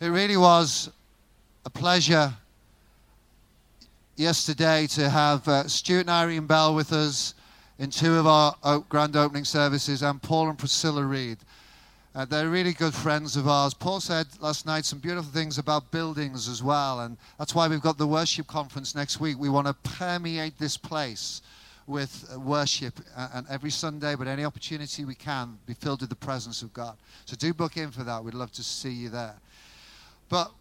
It really was a pleasure yesterday to have uh, Stuart and Irene Bell with us in two of our grand opening services and Paul and Priscilla Reid. Uh, they're really good friends of ours. Paul said last night some beautiful things about buildings as well, and that's why we've got the worship conference next week. We want to permeate this place with uh, worship, uh, and every Sunday, but any opportunity we can, be filled with the presence of God. So do book in for that. We'd love to see you there. But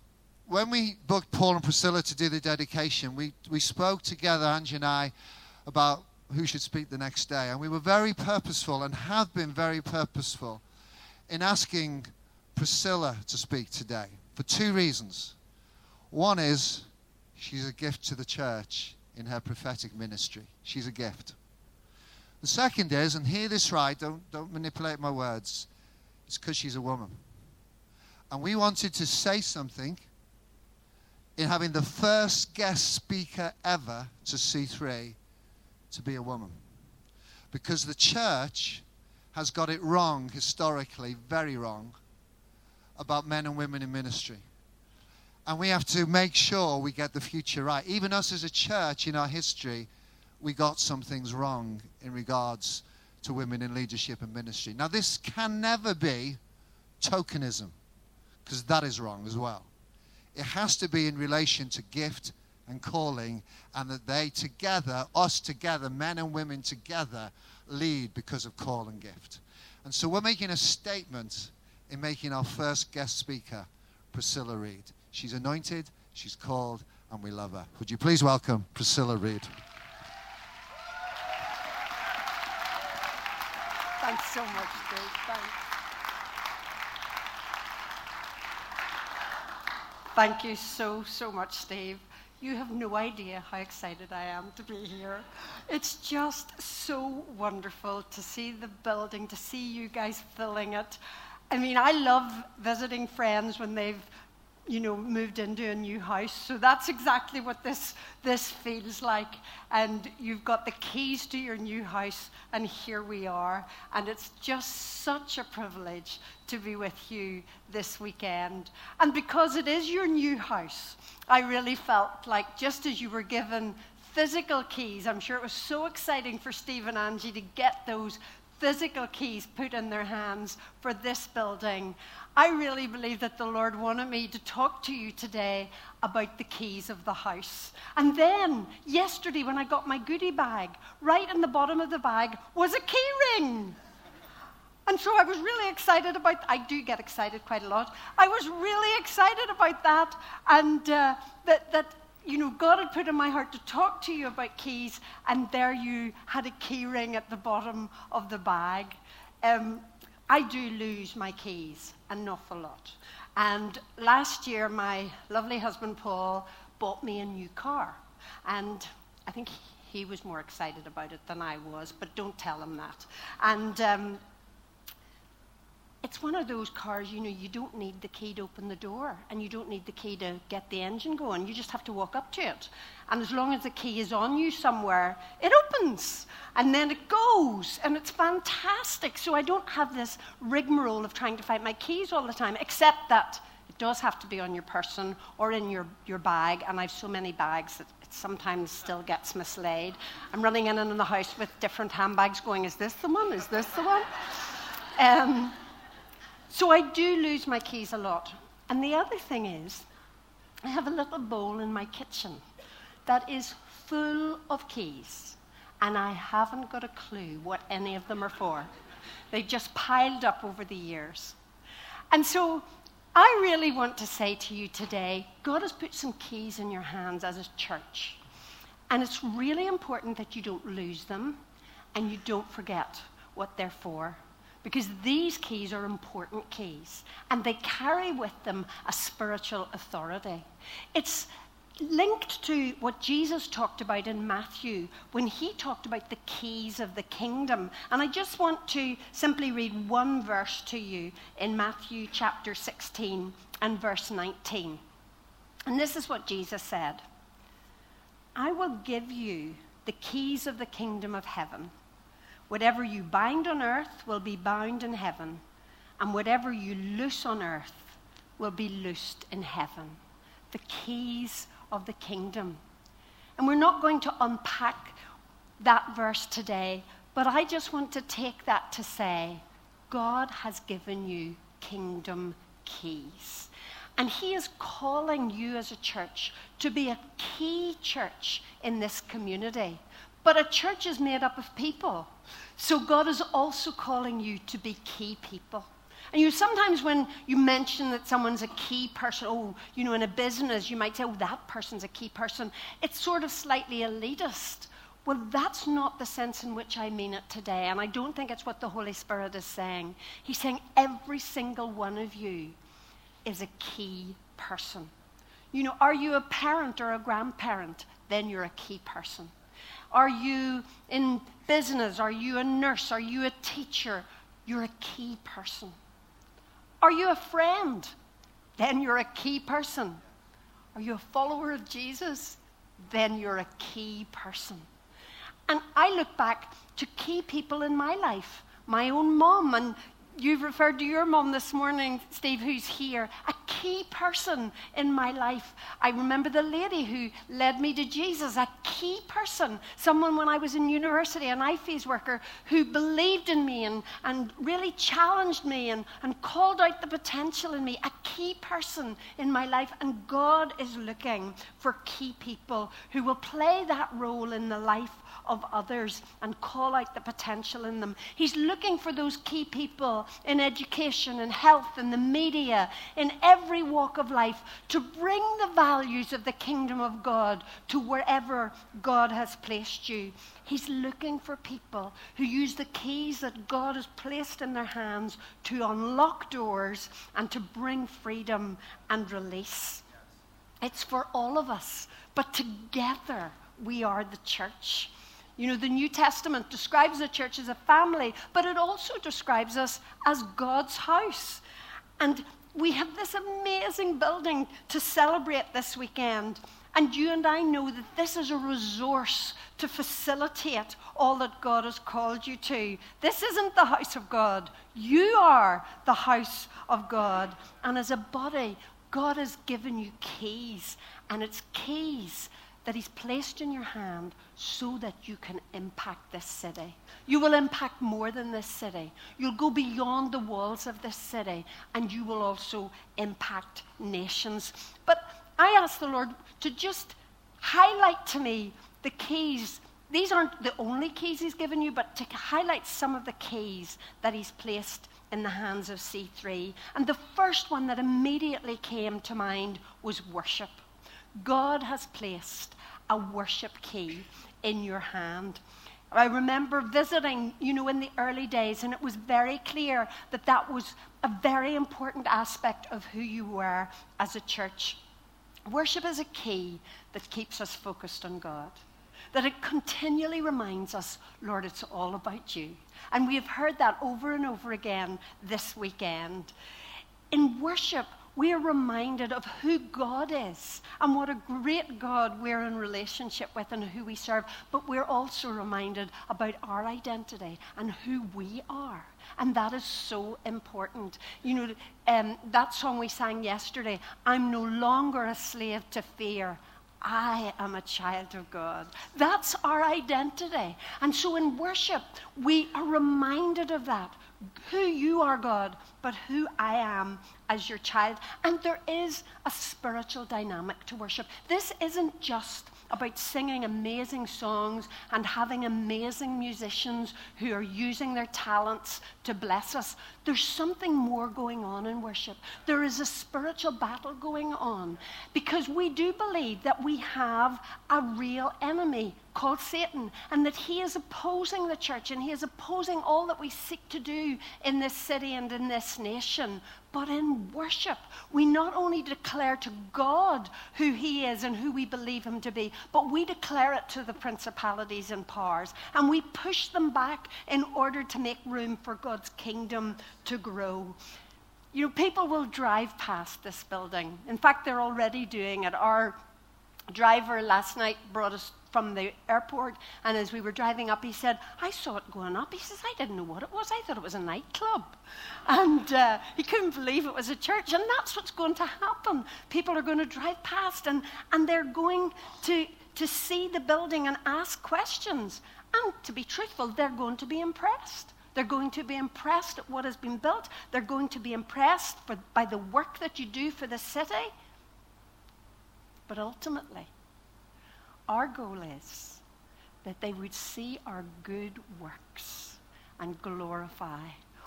when we booked Paul and Priscilla to do the dedication, we, we spoke together, Angie and I, about who should speak the next day. And we were very purposeful and have been very purposeful in asking Priscilla to speak today for two reasons. One is she's a gift to the church in her prophetic ministry. She's a gift. The second is, and hear this right, don't, don't manipulate my words, it's because she's a woman. And we wanted to say something in having the first guest speaker ever to C3 to be a woman. Because the church has got it wrong historically, very wrong, about men and women in ministry. And we have to make sure we get the future right. Even us as a church in our history, we got some things wrong in regards to women in leadership and ministry. Now, this can never be tokenism, because that is wrong as well. It has to be in relation to gift and calling, and that they together, us together, men and women together, lead because of call and gift. And so we're making a statement in making our first guest speaker, Priscilla Reid. She's anointed, she's called, and we love her. Would you please welcome Priscilla Reid? Thanks so much, Dave. Thanks. Thank you so, so much, Steve. You have no idea how excited I am to be here. It's just so wonderful to see the building, to see you guys filling it. I mean, I love visiting friends when they've you know, moved into a new house. So that's exactly what this, this feels like. And you've got the keys to your new house, and here we are. And it's just such a privilege to be with you this weekend. And because it is your new house, I really felt like just as you were given physical keys, I'm sure it was so exciting for Steve and Angie to get those physical keys put in their hands for this building. I really believe that the Lord wanted me to talk to you today about the keys of the house. And then, yesterday, when I got my goodie bag, right in the bottom of the bag was a key ring. And so I was really excited about I do get excited quite a lot. I was really excited about that and uh, that that you know God had put in my heart to talk to you about keys and there you had a key ring at the bottom of the bag. Um, I do lose my keys an awful lot. And last year, my lovely husband Paul bought me a new car. And I think he was more excited about it than I was, but don't tell him that. And um, it's one of those cars, you know, you don't need the key to open the door and you don't need the key to get the engine going. You just have to walk up to it. And as long as the key is on you somewhere, it opens and then it goes and it's fantastic. So I don't have this rigmarole of trying to find my keys all the time, except that it does have to be on your person or in your, your bag. And I have so many bags that it sometimes still gets mislaid. I'm running in and in the house with different handbags going, is this the one? Is this the one? Um, so I do lose my keys a lot. And the other thing is, I have a little bowl in my kitchen that is full of keys, and I haven't got a clue what any of them are for. They just piled up over the years. And so I really want to say to you today God has put some keys in your hands as a church. And it's really important that you don't lose them and you don't forget what they're for because these keys are important keys and they carry with them a spiritual authority. It's linked to what Jesus talked about in Matthew when he talked about the keys of the kingdom. And I just want to simply read one verse to you in Matthew chapter 16 and verse 19. And this is what Jesus said I will give you the keys of the kingdom of heaven. Whatever you bind on earth will be bound in heaven, and whatever you loose on earth will be loosed in heaven. The keys of the kingdom. And we're not going to unpack that verse today, but I just want to take that to say God has given you kingdom keys. And He is calling you as a church to be a key church in this community. But a church is made up of people. So God is also calling you to be key people. And you sometimes, when you mention that someone's a key person, oh, you know, in a business, you might say, oh, that person's a key person. It's sort of slightly elitist. Well, that's not the sense in which I mean it today. And I don't think it's what the Holy Spirit is saying. He's saying every single one of you is a key person. You know, are you a parent or a grandparent? Then you're a key person. Are you in business? Are you a nurse? Are you a teacher? You're a key person. Are you a friend? Then you're a key person. Are you a follower of Jesus? Then you're a key person. And I look back to key people in my life my own mom, and You've referred to your mom this morning, Steve, who's here, a key person in my life. I remember the lady who led me to Jesus, a key person, someone when I was in university, an IFES worker who believed in me and, and really challenged me and, and called out the potential in me, a key person in my life. And God is looking for key people who will play that role in the life of others and call out the potential in them. He's looking for those key people in education and health and the media, in every walk of life, to bring the values of the kingdom of God to wherever God has placed you. He's looking for people who use the keys that God has placed in their hands to unlock doors and to bring freedom and release. It's for all of us, but together we are the church. You know, the New Testament describes the church as a family, but it also describes us as God's house. And we have this amazing building to celebrate this weekend. And you and I know that this is a resource to facilitate all that God has called you to. This isn't the house of God. You are the house of God. And as a body, God has given you keys. And it's keys that He's placed in your hand so that you can impact this city. You will impact more than this city. You'll go beyond the walls of this city and you will also impact nations. But I ask the Lord to just highlight to me the keys. These aren't the only keys He's given you, but to highlight some of the keys that He's placed in the hands of C3. And the first one that immediately came to mind was worship. God has placed a worship key in your hand. I remember visiting, you know, in the early days, and it was very clear that that was a very important aspect of who you were as a church. Worship is a key that keeps us focused on God, that it continually reminds us, Lord, it's all about you. And we have heard that over and over again this weekend. In worship, we are reminded of who God is and what a great God we're in relationship with and who we serve. But we're also reminded about our identity and who we are. And that is so important. You know, um, that song we sang yesterday, I'm no longer a slave to fear. I am a child of God. That's our identity. And so in worship, we are reminded of that who you are, God, but who I am as your child. And there is a spiritual dynamic to worship. This isn't just about singing amazing songs and having amazing musicians who are using their talents to bless us. There's something more going on in worship. There is a spiritual battle going on because we do believe that we have a real enemy called Satan, and that he is opposing the church and he is opposing all that we seek to do in this city and in this nation. But in worship, we not only declare to God who he is and who we believe him to be, but we declare it to the principalities and powers, and we push them back in order to make room for God's kingdom to grow. You know, people will drive past this building. In fact, they're already doing it. Our driver last night brought us from the airport, and as we were driving up, he said, I saw it going up. He says, I didn't know what it was. I thought it was a nightclub. And uh, he couldn't believe it was a church. And that's what's going to happen. People are going to drive past, and, and they're going to, to see the building and ask questions. And to be truthful, they're going to be impressed. They're going to be impressed at what has been built. They're going to be impressed for, by the work that you do for the city. But ultimately, our goal is that they would see our good works and glorify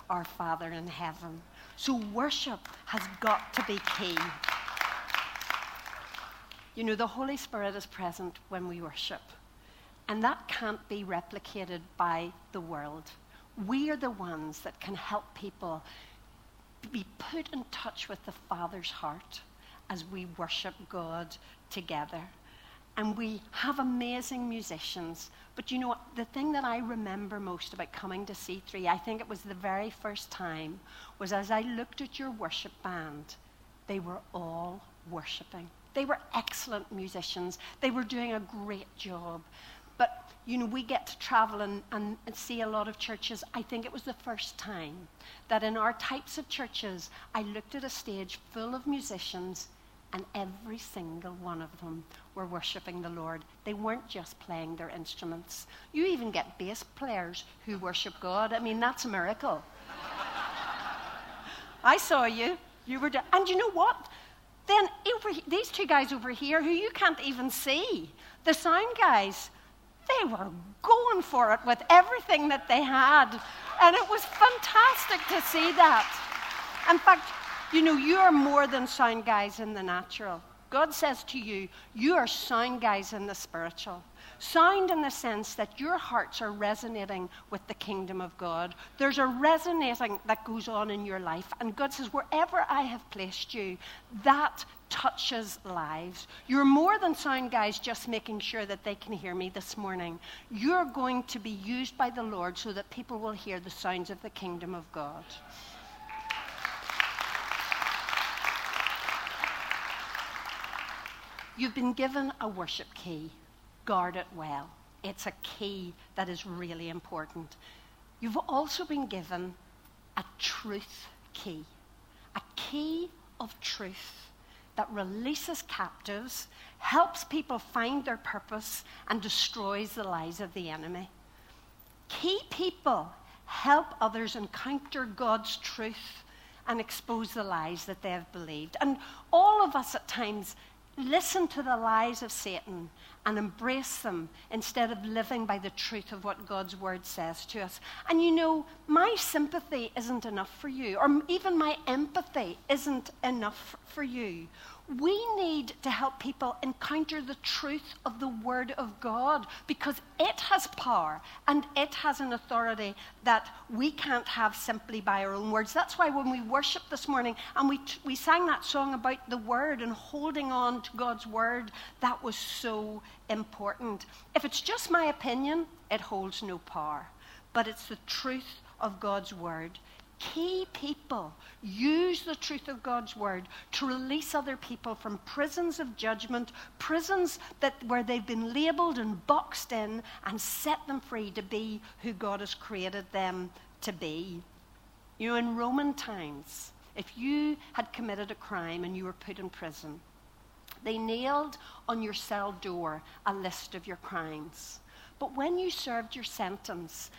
our Father in heaven. So worship has got to be key. You know, the Holy Spirit is present when we worship, and that can't be replicated by the world. We are the ones that can help people be put in touch with the Father's heart as we worship God together. And we have amazing musicians. But you know? The thing that I remember most about coming to C3, I think it was the very first time, was as I looked at your worship band, they were all worshiping. They were excellent musicians. They were doing a great job. But, you know, we get to travel and, and, and, see a lot of churches. I think it was the first time that in our types of churches, I looked at a stage full of musicians and every single one of them were worshiping the Lord. They weren't just playing their instruments. You even get bass players who worship God. I mean, that's a miracle. I saw you. You were, de- and you know what? Then over, these two guys over here, who you can't even see, the sound guys, they were going for it with everything that they had, and it was fantastic to see that. In fact, you know, you are more than sound guys in the natural. God says to you, you are sound guys in the spiritual. Sound in the sense that your hearts are resonating with the kingdom of God. There's a resonating that goes on in your life. And God says, wherever I have placed you, that touches lives. You're more than sound guys just making sure that they can hear me this morning. You're going to be used by the Lord so that people will hear the sounds of the kingdom of God. You've been given a worship key. Guard it well. It's a key that is really important. You've also been given a truth key, a key of truth that releases captives, helps people find their purpose, and destroys the lies of the enemy. Key people help others encounter God's truth and expose the lies that they have believed. And all of us at times listen to the lies of Satan and embrace them instead of living by the truth of what God's word says to us. And you know, my sympathy isn't enough for you, or even my empathy isn't enough for you. We need to help people encounter the truth of the Word of God because it has power and it has an authority that we can't have simply by our own words. That's why when we worship this morning and we, we sang that song about the Word and holding on to God's Word, that was so important. If it's just my opinion, it holds no power. But it's the truth of God's Word key people use the truth of God's word to release other people from prisons of judgment, prisons that where they've been labeled and boxed in, and set them free to be who God has created them to be. You know, in Roman times, if you had committed a crime and you were put in prison, they nailed on your cell door a list of your crimes. But when you served your sentence,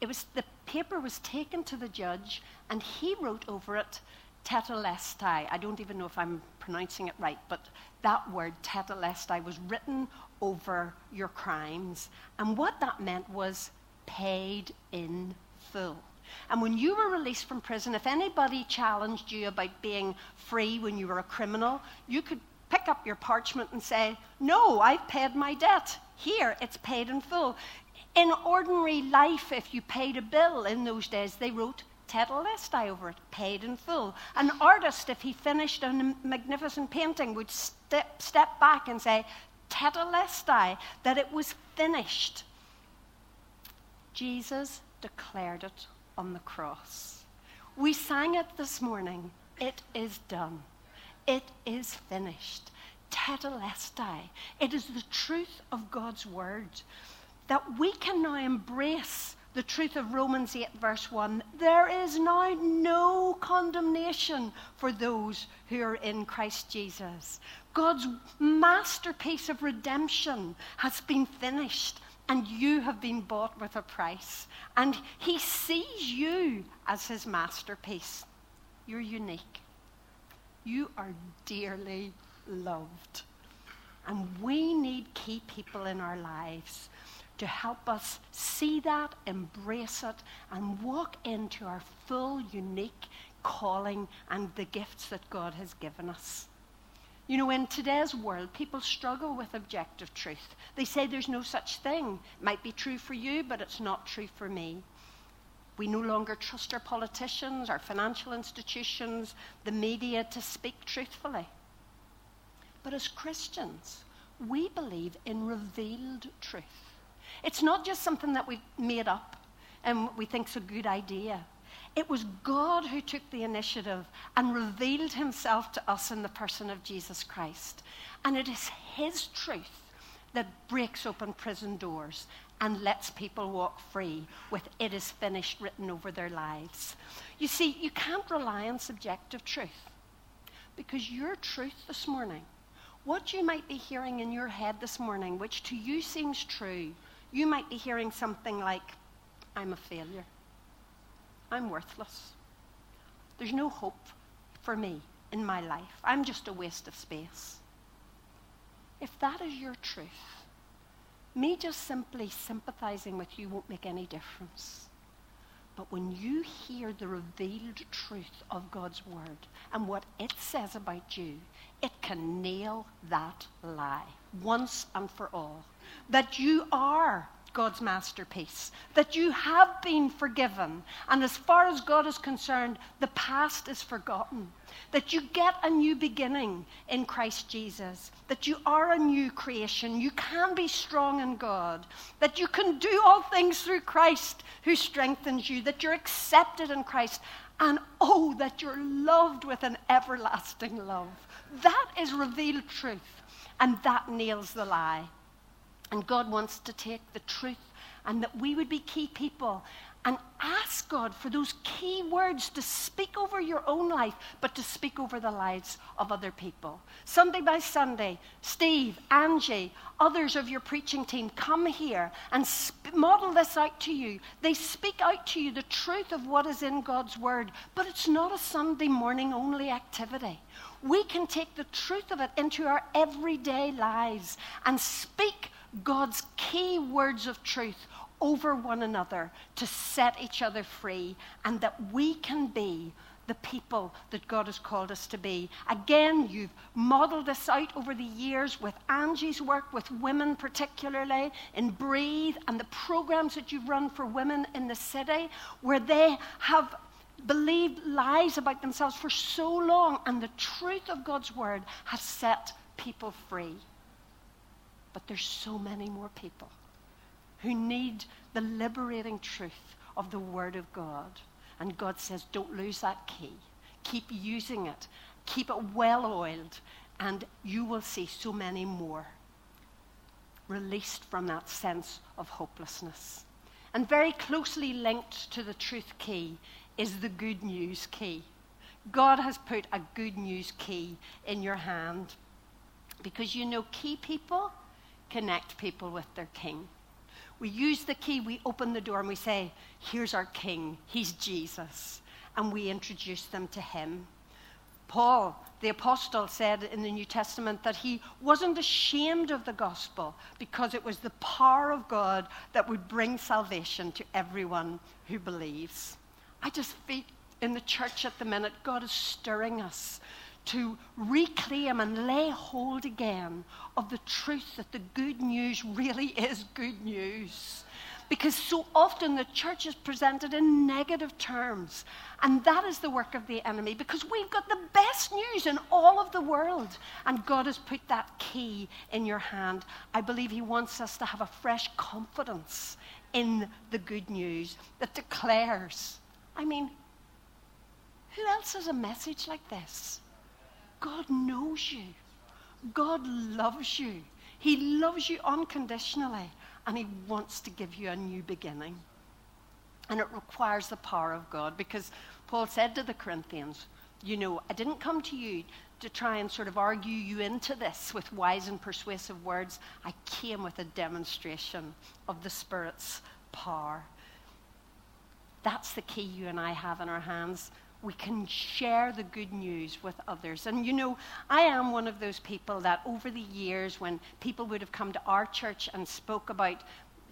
it was the paper was taken to the judge, and he wrote over it tetelestai. I don't even know if I'm pronouncing it right, but that word tetelestai was written over your crimes. And what that meant was paid in full. And when you were released from prison, if anybody challenged you about being free when you were a criminal, you could pick up your parchment and say, No, I've paid my debt. Here, it's paid in full. In ordinary life, if you paid a bill in those days, they wrote tetelestai over it, paid in full. An artist, if he finished a magnificent painting, would step, step back and say, tetelestai, that it was finished. Jesus declared it on the cross. We sang it this morning. It is done. It is finished. tetelestai. It is the truth of God's word that we can now embrace the truth of Romans 8, verse 1. There is now no condemnation for those who are in Christ Jesus. God's masterpiece of redemption has been finished, and you have been bought with a price. And He sees you as His masterpiece. You're unique. You are dearly loved. And we need key people in our lives to help us see that, embrace it, and walk into our full, unique calling and the gifts that God has given us. You know, in today's world, people struggle with objective truth. They say there's no such thing. It might be true for you, but it's not true for me. We no longer trust our politicians, our financial institutions, the media to speak truthfully. But as Christians, we believe in revealed truth. It's not just something that we've made up and we think's a good idea. It was God who took the initiative and revealed himself to us in the person of Jesus Christ. And it is his truth that breaks open prison doors and lets people walk free with it is finished written over their lives. You see, you can't rely on subjective truth because your truth this morning, what you might be hearing in your head this morning, which to you seems true, you might be hearing something like, I'm a failure. I'm worthless. There's no hope for me in my life. I'm just a waste of space. If that is your truth, me just simply sympathizing with you won't make any difference. But when you hear the revealed truth of God's word and what it says about you, it can nail that lie once and for all. That you are God's masterpiece, that you have been forgiven. And as far as God is concerned, the past is forgotten. That you get a new beginning in Christ Jesus, that you are a new creation, you can be strong in God, that you can do all things through Christ who strengthens you, that you're accepted in Christ, and oh, that you're loved with an everlasting love. That is revealed truth, and that nails the lie. And God wants to take the truth and that we would be key people and ask God for those key words to speak over your own life, but to speak over the lives of other people. Sunday by Sunday, Steve, Angie, others of your preaching team come here and sp- model this out to you. They speak out to you the truth of what is in God's Word, but it's not a Sunday morning only activity. We can take the truth of it into our everyday lives and speak God's key words of truth over one another to set each other free, and that we can be the people that God has called us to be. Again, you've modeled this out over the years with Angie's work with women, particularly in Breathe, and the programs that you've run for women in the city, where they have believed lies about themselves for so long, and the truth of God's word has set people free. But there's so many more people who need the liberating truth of the Word of God. And God says, don't lose that key. Keep using it. Keep it well oiled, and you will see so many more released from that sense of hopelessness. And very closely linked to the truth key is the good news key. God has put a good news key in your hand because you know, key people connect people with their king. We use the key, we open the door, and we say, Here's our king, he's Jesus. And we introduce them to him. Paul, the apostle, said in the New Testament that he wasn't ashamed of the gospel because it was the power of God that would bring salvation to everyone who believes. I just feel in the church at the minute, God is stirring us to reclaim and lay hold again of the truth that the good news really is good news. Because so often the church is presented in negative terms. And that is the work of the enemy because we've got the best news in all of the world. And God has put that key in your hand. I believe He wants us to have a fresh confidence in the good news that declares. I mean, who else has a message like this? God knows you God loves you. He loves you unconditionally, and He wants to give you a new beginning. And it requires the power of God because Paul said to the Corinthians, You know, I didn't come to you to try and sort of argue you into this with wise and persuasive words. I came with a demonstration of the Spirit's power. That's the key you and I have in our hands. We can share the good news with others. And you know, I am one of those people that over the years, when people would have come to our church and spoke about,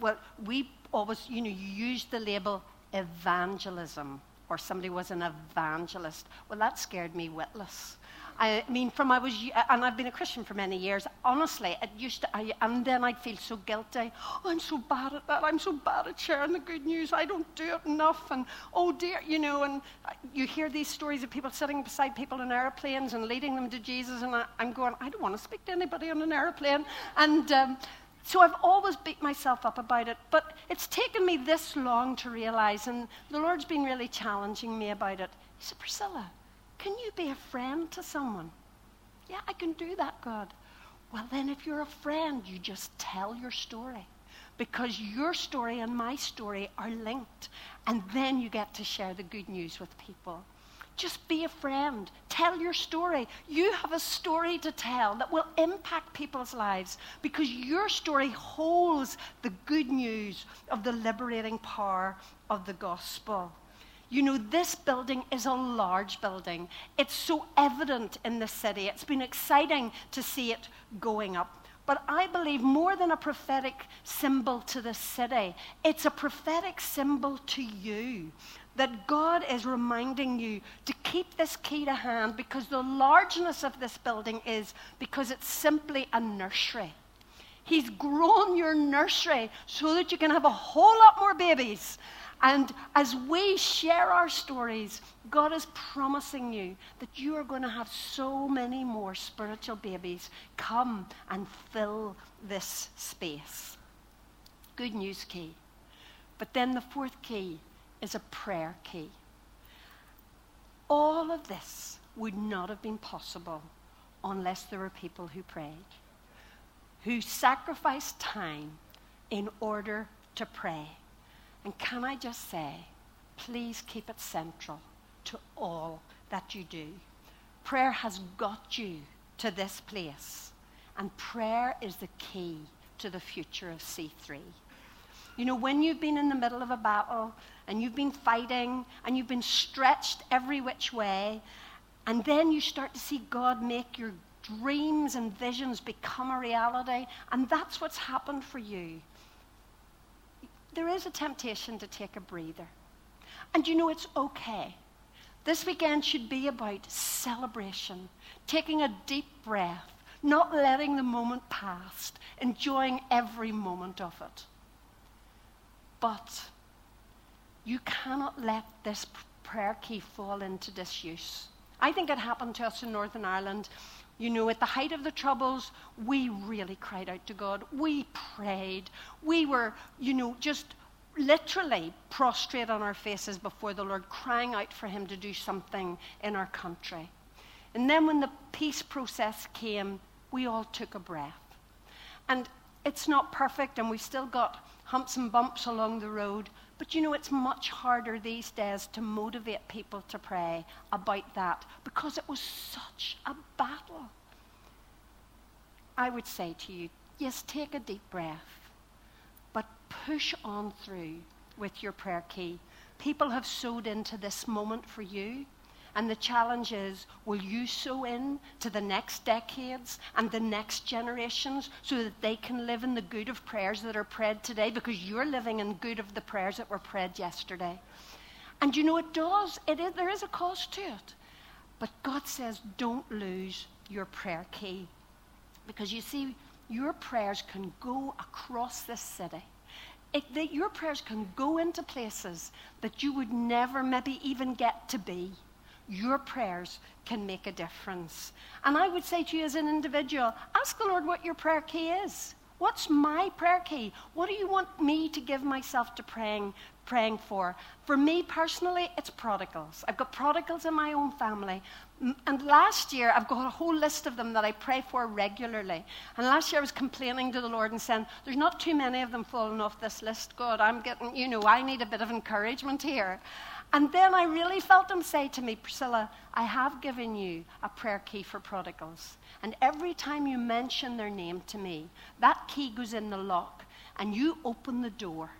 well, we always, you know, you used the label evangelism, or somebody was an evangelist. Well, that scared me witless. I mean, from I was, and I've been a Christian for many years. Honestly, it used to, I, and then I'd feel so guilty. Oh, I'm so bad at that. I'm so bad at sharing the good news. I don't do it enough. And oh dear, you know. And you hear these stories of people sitting beside people in airplanes and leading them to Jesus. And I, am going, I don't want to speak to anybody on an airplane. And um, so I've always beat myself up about it. But it's taken me this long to realize, and the Lord's been really challenging me about it. He said, Priscilla. Can you be a friend to someone? Yeah, I can do that, God. Well, then, if you're a friend, you just tell your story because your story and my story are linked. And then you get to share the good news with people. Just be a friend. Tell your story. You have a story to tell that will impact people's lives because your story holds the good news of the liberating power of the gospel. You know, this building is a large building. It's so evident in the city. It's been exciting to see it going up. But I believe more than a prophetic symbol to the city, it's a prophetic symbol to you. That God is reminding you to keep this key to hand because the largeness of this building is because it's simply a nursery. He's grown your nursery so that you can have a whole lot more babies and as we share our stories, God is promising you that you are going to have so many more spiritual babies come and fill this space. Good news key. But then the fourth key is a prayer key. All of this would not have been possible unless there were people who prayed, who sacrificed time in order to pray. And can I just say, please keep it central to all that you do. Prayer has got you to this place, and prayer is the key to the future of C3. You know, when you've been in the middle of a battle and you've been fighting and you've been stretched every which way, and then you start to see God make your dreams and visions become a reality, and that's what's happened for you there is a temptation to take a breather. And you know, it's okay. This weekend should be about celebration, taking a deep breath, not letting the moment pass, enjoying every moment of it. But you cannot let this prayer key fall into disuse. I think it happened to us in Northern Ireland you know, at the height of the troubles, we really cried out to God. We prayed. We were, you know, just literally prostrate on our faces before the Lord, crying out for Him to do something in our country. And then when the peace process came, we all took a breath. And it's not perfect, and we've still got humps and bumps along the road, but you know, it's much harder these days to motivate people to pray about that because it was such a battle. I would say to you, yes, take a deep breath, but push on through with your prayer key. People have sewed into this moment for you. And the challenge is will you sow in to the next decades and the next generations so that they can live in the good of prayers that are prayed today because you're living in good of the prayers that were prayed yesterday? And you know, it does, it is, there is a cost to it. But God says, don't lose your prayer key. Because you see, your prayers can go across this city. It, your prayers can go into places that you would never maybe even get to be your prayers can make a difference. And I would say to you as an individual, ask the Lord what your prayer key is. What's my prayer key? What do you want me to give myself to praying, praying for? For me personally, it's prodigals. I've got prodigals in my own family. And last year, I've got a whole list of them that I pray for regularly. And last year, I was complaining to the Lord and saying, There's not too many of them falling off this list, God. I'm getting, you know, I need a bit of encouragement here. And then I really felt him say to me, Priscilla, I have given you a prayer key for prodigals. And every time you mention their name to me, that key goes in the lock and you open the door.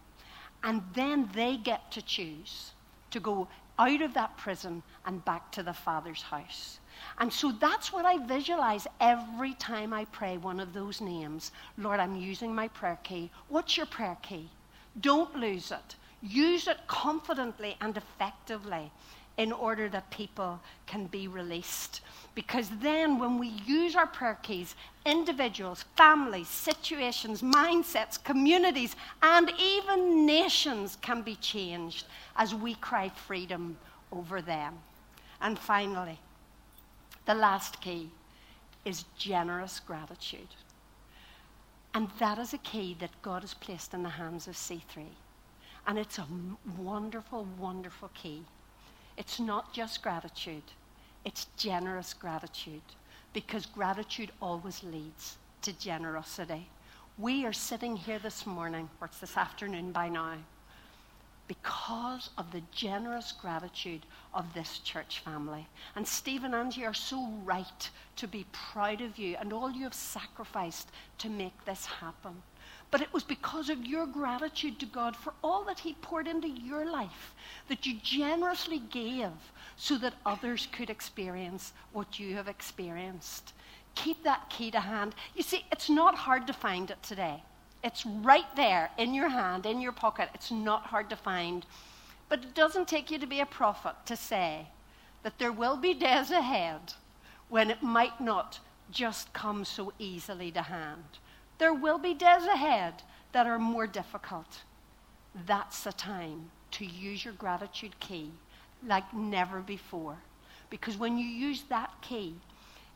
And then they get to choose to go out of that prison and back to the Father's house. And so that's what I visualize every time I pray one of those names. Lord, I'm using my prayer key. What's your prayer key? Don't lose it. Use it confidently and effectively in order that people can be released. Because then, when we use our prayer keys, individuals, families, situations, mindsets, communities, and even nations can be changed as we cry freedom over them. And finally, the last key is generous gratitude. And that is a key that God has placed in the hands of C3. And it's a wonderful, wonderful key. It's not just gratitude, it's generous gratitude because gratitude always leads to generosity. We are sitting here this morning, or it's this afternoon by now, because of the generous gratitude of this church family. And Steve and Angie are so right to be proud of you and all you have sacrificed to make this happen. But it was because of your gratitude to God for all that He poured into your life that you generously gave so that others could experience what you have experienced. Keep that key to hand. You see, it's not hard to find it today. It's right there in your hand, in your pocket. It's not hard to find. But it doesn't take you to be a prophet to say that there will be days ahead when it might not just come so easily to hand. There will be days ahead that are more difficult. That's the time to use your gratitude key like never before. Because when you use that key,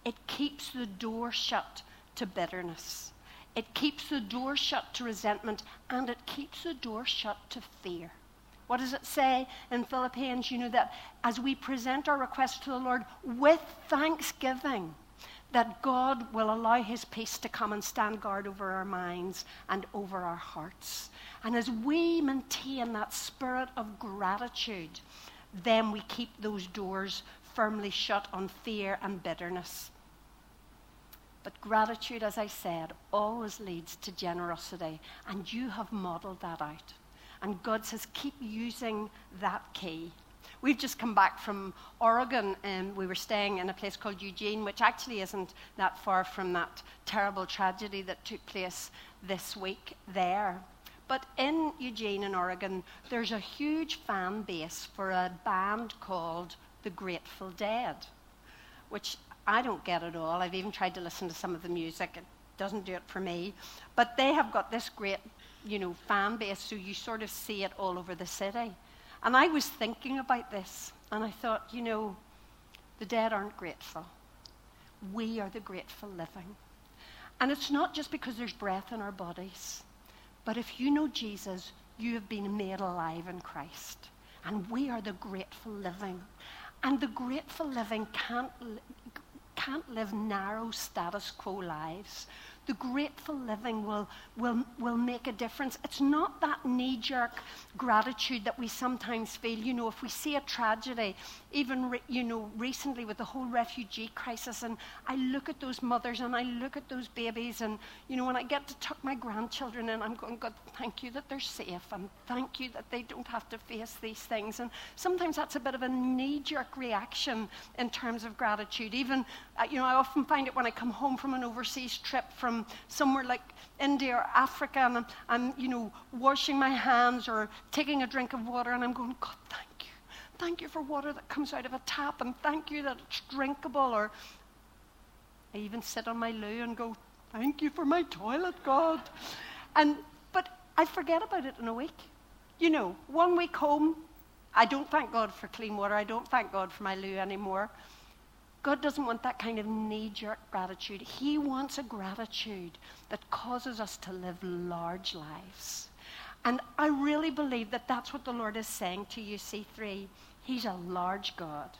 it keeps the door shut to bitterness. It keeps the door shut to resentment and it keeps the door shut to fear. What does it say in Philippians? You know that as we present our request to the Lord with thanksgiving, that God will allow His peace to come and stand guard over our minds and over our hearts. And as we maintain that spirit of gratitude, then we keep those doors firmly shut on fear and bitterness. But gratitude, as I said, always leads to generosity, and you have modeled that out. And God says, keep using that key We've just come back from Oregon and we were staying in a place called Eugene, which actually isn't that far from that terrible tragedy that took place this week there. But in Eugene, in Oregon, there's a huge fan base for a band called the Grateful Dead, which I don't get at all. I've even tried to listen to some of the music, it doesn't do it for me. But they have got this great, you know, fan base, so you sort of see it all over the city. And I was thinking about this, and I thought, you know, the dead aren't grateful. We are the grateful living. And it's not just because there's breath in our bodies, but if you know Jesus, you have been made alive in Christ. And we are the grateful living. And the grateful living can't, can't live narrow status quo lives the grateful living will, will, will make a difference. It's not that knee jerk gratitude that we sometimes feel. You know, if we see a tragedy, even, re, you know, recently with the whole refugee crisis, and I look at those mothers and I look at those babies, and, you know, when I get to tuck my grandchildren in, I'm going, God, thank you that they're safe, and thank you that they don't have to face these things. And sometimes that's a bit of a knee jerk reaction in terms of gratitude. Even, uh, you know, I often find it when I come home from an overseas trip from from somewhere like India or Africa and I'm, I'm, you know, washing my hands or taking a drink of water and I'm going, God, thank you. Thank you for water that comes out of a tap and thank you that it's drinkable. Or I even sit on my loo and go, thank you for my toilet, God. And, but I forget about it in a week. You know, one week home, I don't thank God for clean water. I don't thank God for my loo anymore. God doesn't want that kind of knee jerk gratitude. He wants a gratitude that causes us to live large lives. And I really believe that that's what the Lord is saying to you, C3. He's a large God.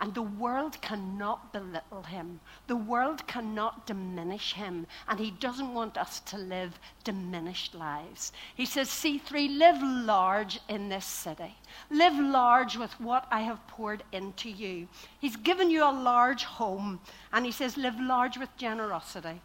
And the world cannot belittle him. The world cannot diminish him. And he doesn't want us to live diminished lives. He says, C3, live large in this city. Live large with what I have poured into you. He's given you a large home. And he says, live large with generosity.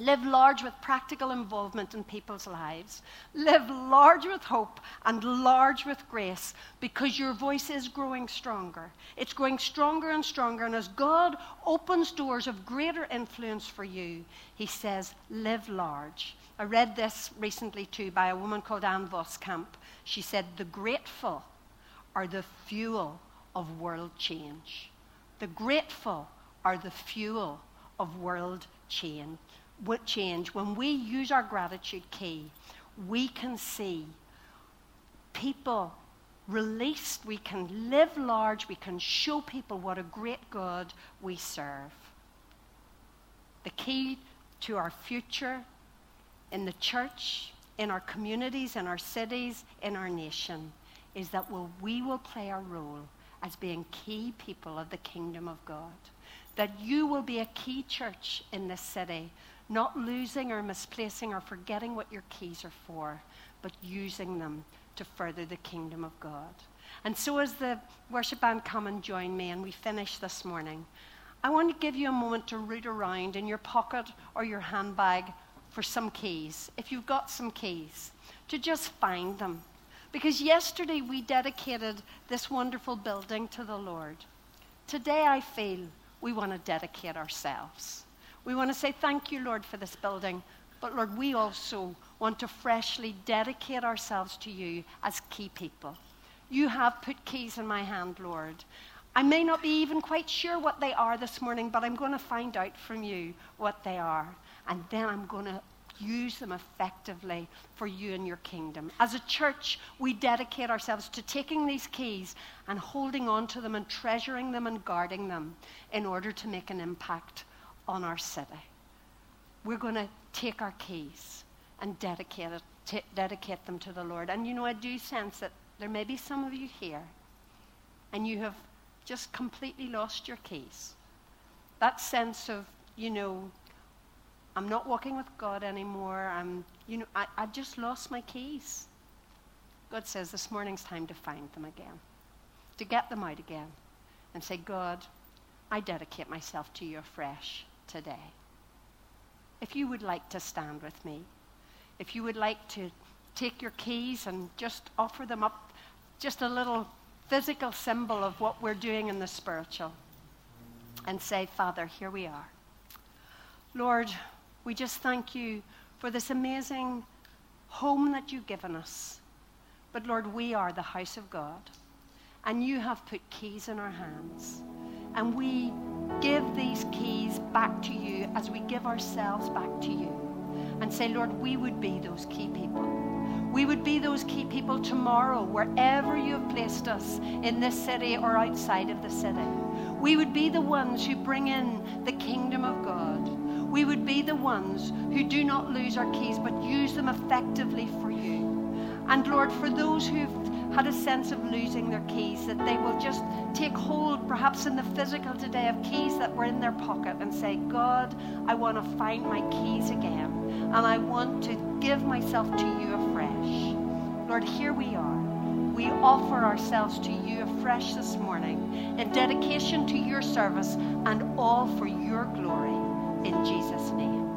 Live large with practical involvement in people's lives. Live large with hope and large with grace because your voice is growing stronger. It's growing stronger and stronger. And as God opens doors of greater influence for you, He says, live large. I read this recently too by a woman called Ann Voskamp. She said, The grateful are the fuel of world change. The grateful are the fuel of world change change, when we use our gratitude key, we can see people released, we can live large, we can show people what a great God we serve. The key to our future in the church, in our communities, in our cities, in our nation, is that we'll, we will play a role as being key people of the kingdom of God. That you will be a key church in this city not losing or misplacing or forgetting what your keys are for, but using them to further the kingdom of God. And so, as the worship band come and join me and we finish this morning, I want to give you a moment to root around in your pocket or your handbag for some keys. If you've got some keys, to just find them. Because yesterday we dedicated this wonderful building to the Lord. Today I feel we want to dedicate ourselves. We want to say thank you, Lord, for this building. But Lord, we also want to freshly dedicate ourselves to you as key people. You have put keys in my hand, Lord. I may not be even quite sure what they are this morning, but I'm going to find out from you what they are. And then I'm going to use them effectively for you and your kingdom. As a church, we dedicate ourselves to taking these keys and holding on to them and treasuring them and guarding them in order to make an impact on our city. We're going to take our keys and dedicate, it, t- dedicate them to the Lord. And you know, I do sense that there may be some of you here and you have just completely lost your keys. That sense of, you know, I'm not walking with God anymore. I'm, you know, I, I just lost my keys. God says this morning's time to find them again, to get them out again, and say, God, I dedicate myself to you afresh today. If you would like to stand with me, if you would like to take your keys and just offer them up, just a little physical symbol of what we're doing in the spiritual, and say, Father, here we are. Lord, we just thank you for this amazing home that you've given us. But Lord, we are the house of God, and you have put keys in our hands, and we give these keys back to you as we give ourselves back to you and say, Lord, we would be those key people. We would be those key people tomorrow, wherever you have placed us in this city or outside of the city. We would be the ones who bring in the kingdom of God. We would be the ones who do not lose our keys, but use them effectively for you. And Lord, for those who've had a sense of losing their keys, that they will just take hold, perhaps in the physical today, of keys that were in their pocket and say, God, I want to find my keys again. And I want to give myself to you afresh. Lord, here we are. We offer ourselves to you afresh this morning in dedication to your service and all for your glory. In Jesus' name.